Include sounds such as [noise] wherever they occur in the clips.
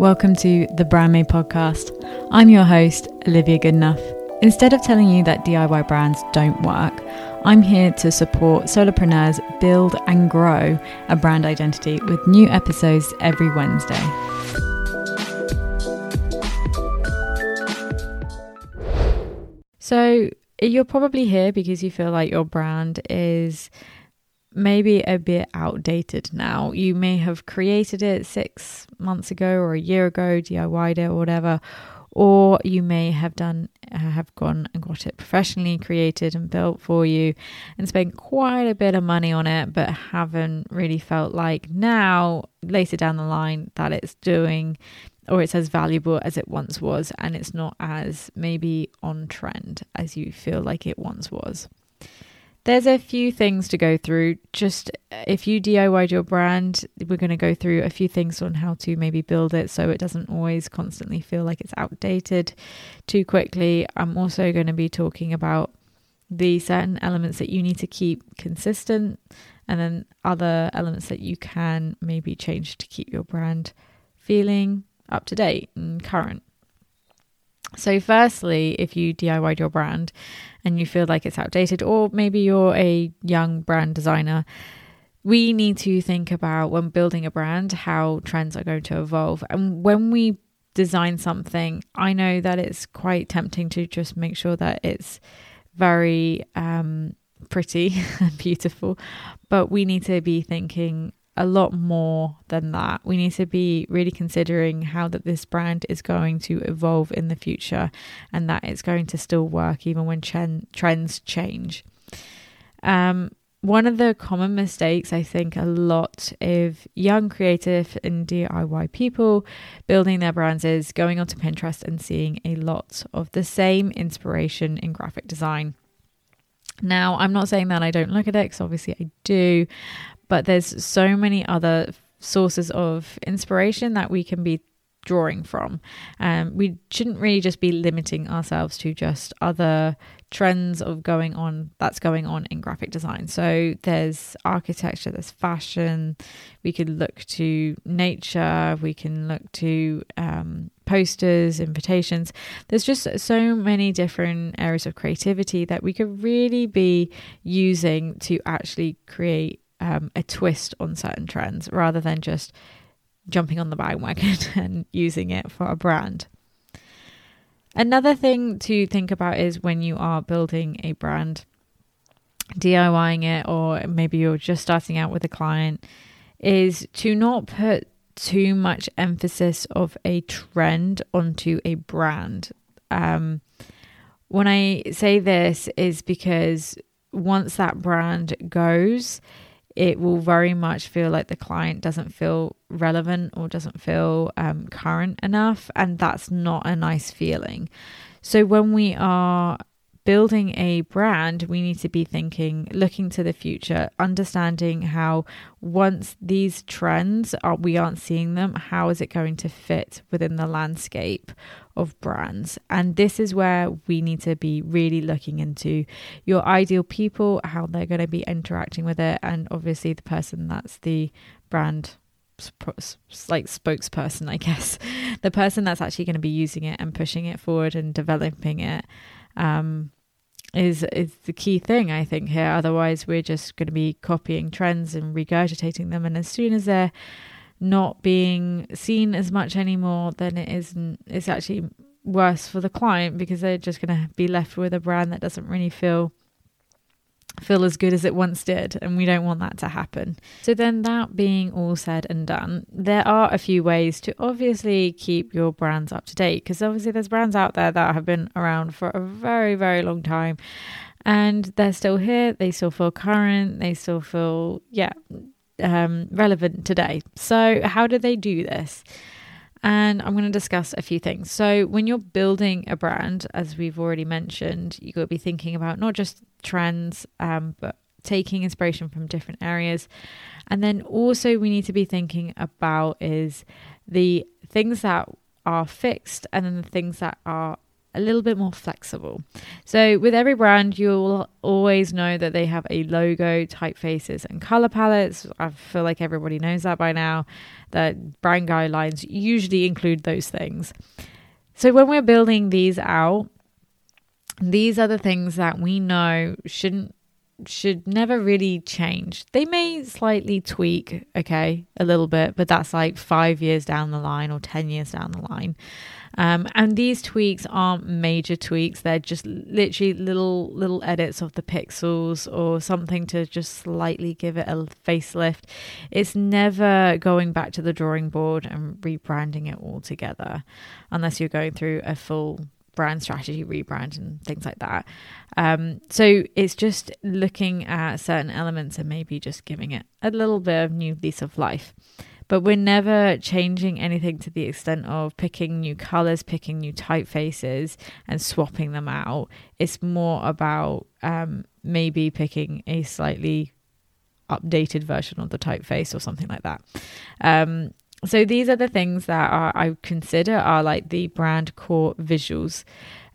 Welcome to the Brand Made podcast. I'm your host, Olivia Goodenough. Instead of telling you that DIY brands don't work, I'm here to support solopreneurs build and grow a brand identity with new episodes every Wednesday. So, you're probably here because you feel like your brand is maybe a bit outdated now. You may have created it six months ago or a year ago, DIYed it or whatever, or you may have done uh, have gone and got it professionally created and built for you and spent quite a bit of money on it but haven't really felt like now later down the line that it's doing or it's as valuable as it once was and it's not as maybe on trend as you feel like it once was. There's a few things to go through. Just uh, if you DIYed your brand, we're going to go through a few things on how to maybe build it so it doesn't always constantly feel like it's outdated too quickly. I'm also going to be talking about the certain elements that you need to keep consistent and then other elements that you can maybe change to keep your brand feeling up to date and current. So, firstly, if you DIYed your brand and you feel like it's outdated, or maybe you're a young brand designer, we need to think about when building a brand how trends are going to evolve. And when we design something, I know that it's quite tempting to just make sure that it's very um, pretty [laughs] and beautiful, but we need to be thinking a lot more than that. We need to be really considering how that this brand is going to evolve in the future and that it's going to still work even when chen- trends change. Um, one of the common mistakes I think a lot of young creative and DIY people building their brands is going onto Pinterest and seeing a lot of the same inspiration in graphic design. Now, I'm not saying that I don't look at it because obviously I do, but there's so many other sources of inspiration that we can be drawing from. Um, we shouldn't really just be limiting ourselves to just other trends of going on that's going on in graphic design. So there's architecture, there's fashion. We could look to nature. We can look to um, posters, invitations. There's just so many different areas of creativity that we could really be using to actually create um, a twist on certain trends rather than just jumping on the bandwagon [laughs] and using it for a brand. Another thing to think about is when you are building a brand, DIYing it, or maybe you're just starting out with a client, is to not put too much emphasis of a trend onto a brand. Um, when I say this, is because once that brand goes, it will very much feel like the client doesn't feel relevant or doesn't feel um, current enough. And that's not a nice feeling. So when we are building a brand, we need to be thinking, looking to the future, understanding how once these trends are, we aren't seeing them, how is it going to fit within the landscape of brands? And this is where we need to be really looking into your ideal people, how they're going to be interacting with it, and obviously the person that's the brand like spokesperson, I guess, [laughs] the person that's actually going to be using it and pushing it forward and developing it um, is is the key thing I think here. Otherwise, we're just going to be copying trends and regurgitating them, and as soon as they're not being seen as much anymore, then it isn't. It's actually worse for the client because they're just going to be left with a brand that doesn't really feel feel as good as it once did, and we don't want that to happen. So, then that being all said and done, there are a few ways to obviously keep your brands up to date because obviously there's brands out there that have been around for a very, very long time and they're still here, they still feel current, they still feel, yeah, um, relevant today. So, how do they do this? And I'm going to discuss a few things. So, when you're building a brand, as we've already mentioned, you've got to be thinking about not just trends, um, but taking inspiration from different areas. And then also, we need to be thinking about is the things that are fixed and then the things that are a little bit more flexible. So, with every brand, you'll always know that they have a logo, typefaces, and color palettes. I feel like everybody knows that by now. That brand guidelines usually include those things. So, when we're building these out, these are the things that we know shouldn't should never really change. They may slightly tweak, okay, a little bit, but that's like five years down the line or 10 years down the line. Um, and these tweaks aren't major tweaks. They're just literally little little edits of the pixels or something to just slightly give it a facelift. It's never going back to the drawing board and rebranding it all together, unless you're going through a full brand strategy rebrand and things like that. Um, so it's just looking at certain elements and maybe just giving it a little bit of new lease of life. But we're never changing anything to the extent of picking new colors, picking new typefaces, and swapping them out. It's more about um, maybe picking a slightly updated version of the typeface or something like that. Um, so these are the things that are, I consider are like the brand core visuals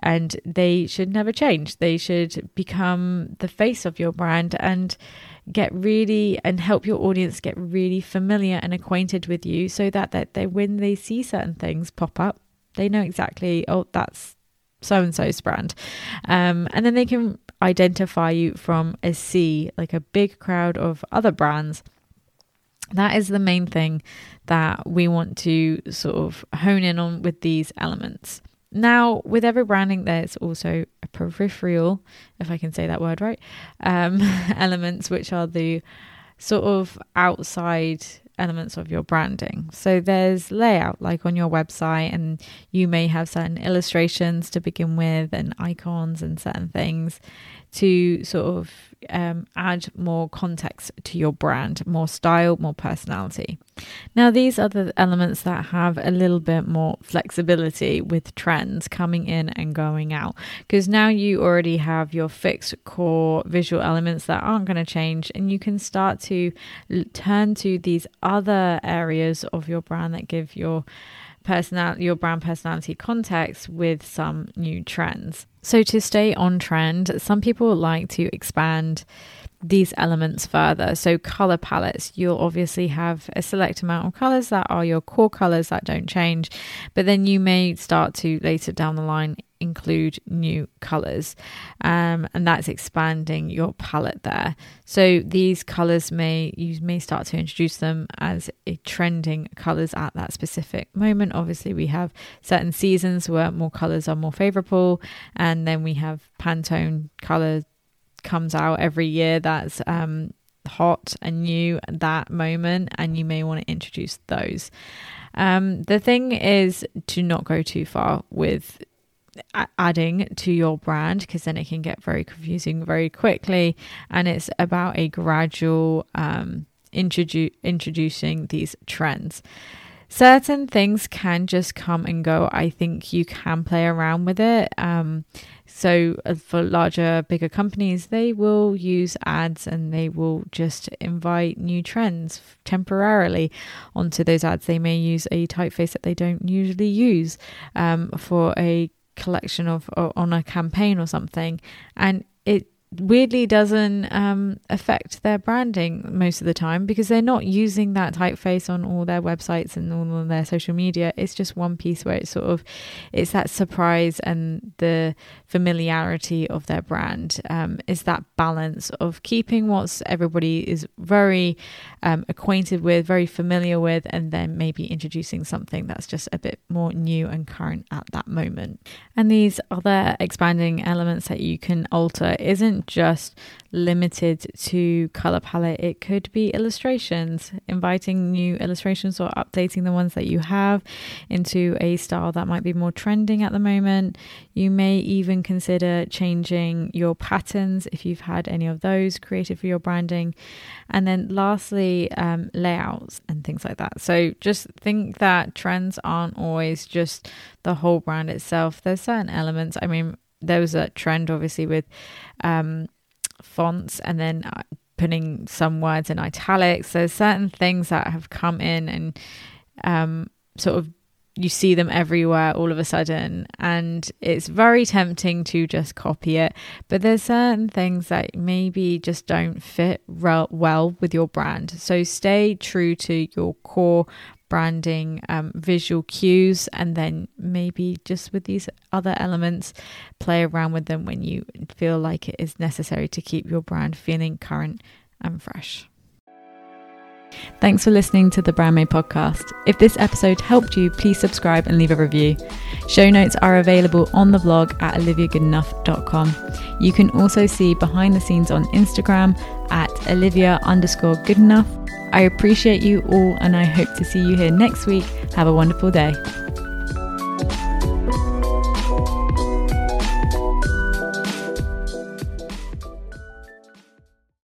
and they should never change. They should become the face of your brand and get really and help your audience get really familiar and acquainted with you so that, that they when they see certain things pop up, they know exactly, oh, that's so and so's brand. Um, and then they can identify you from a sea, like a big crowd of other brands that is the main thing that we want to sort of hone in on with these elements. Now, with every branding, there's also a peripheral, if I can say that word right, um, [laughs] elements, which are the sort of outside elements of your branding. So there's layout, like on your website, and you may have certain illustrations to begin with, and icons and certain things to sort of um, add more context to your brand, more style, more personality. Now, these are the elements that have a little bit more flexibility with trends coming in and going out because now you already have your fixed core visual elements that aren't going to change, and you can start to turn to these other areas of your brand that give your personal your brand personality context with some new trends. So to stay on trend, some people like to expand these elements further. So, color palettes, you'll obviously have a select amount of colors that are your core colors that don't change, but then you may start to later down the line include new colors, um, and that's expanding your palette there. So, these colors may you may start to introduce them as a trending colors at that specific moment. Obviously, we have certain seasons where more colors are more favorable, and then we have Pantone color comes out every year that's um, hot and new at that moment, and you may want to introduce those. Um, the thing is to not go too far with adding to your brand because then it can get very confusing very quickly and it's about a gradual um, introdu- introducing these trends certain things can just come and go. I think you can play around with it. Um, so, uh, for larger, bigger companies, they will use ads and they will just invite new trends temporarily onto those ads. They may use a typeface that they don't usually use um, for a collection of on a campaign or something, and it weirdly doesn't um, affect their branding most of the time because they're not using that typeface on all their websites and all their social media. It's just one piece where it's sort of it's that surprise and the familiarity of their brand. Um, it's that balance of keeping what everybody is very um, acquainted with, very familiar with, and then maybe introducing something that's just a bit more new and current at that moment. And these other expanding elements that you can alter isn't just limited to color palette. It could be illustrations, inviting new illustrations or updating the ones that you have into a style that might be more trending at the moment. You may even consider changing your patterns if you've had any of those created for your branding. And then lastly, um, layouts and things like that. So just think that trends aren't always just the whole brand itself. There's certain elements. I mean, there was a trend obviously with um, fonts and then uh, putting some words in italics. There's certain things that have come in and um, sort of you see them everywhere all of a sudden. And it's very tempting to just copy it. But there's certain things that maybe just don't fit well with your brand. So stay true to your core branding um, visual cues and then maybe just with these other elements play around with them when you feel like it is necessary to keep your brand feeling current and fresh Thanks for listening to the Brand Made podcast. If this episode helped you, please subscribe and leave a review. Show notes are available on the blog at oliviagoodenough.com. You can also see behind the scenes on Instagram at olivia underscore goodenough. I appreciate you all and I hope to see you here next week. Have a wonderful day.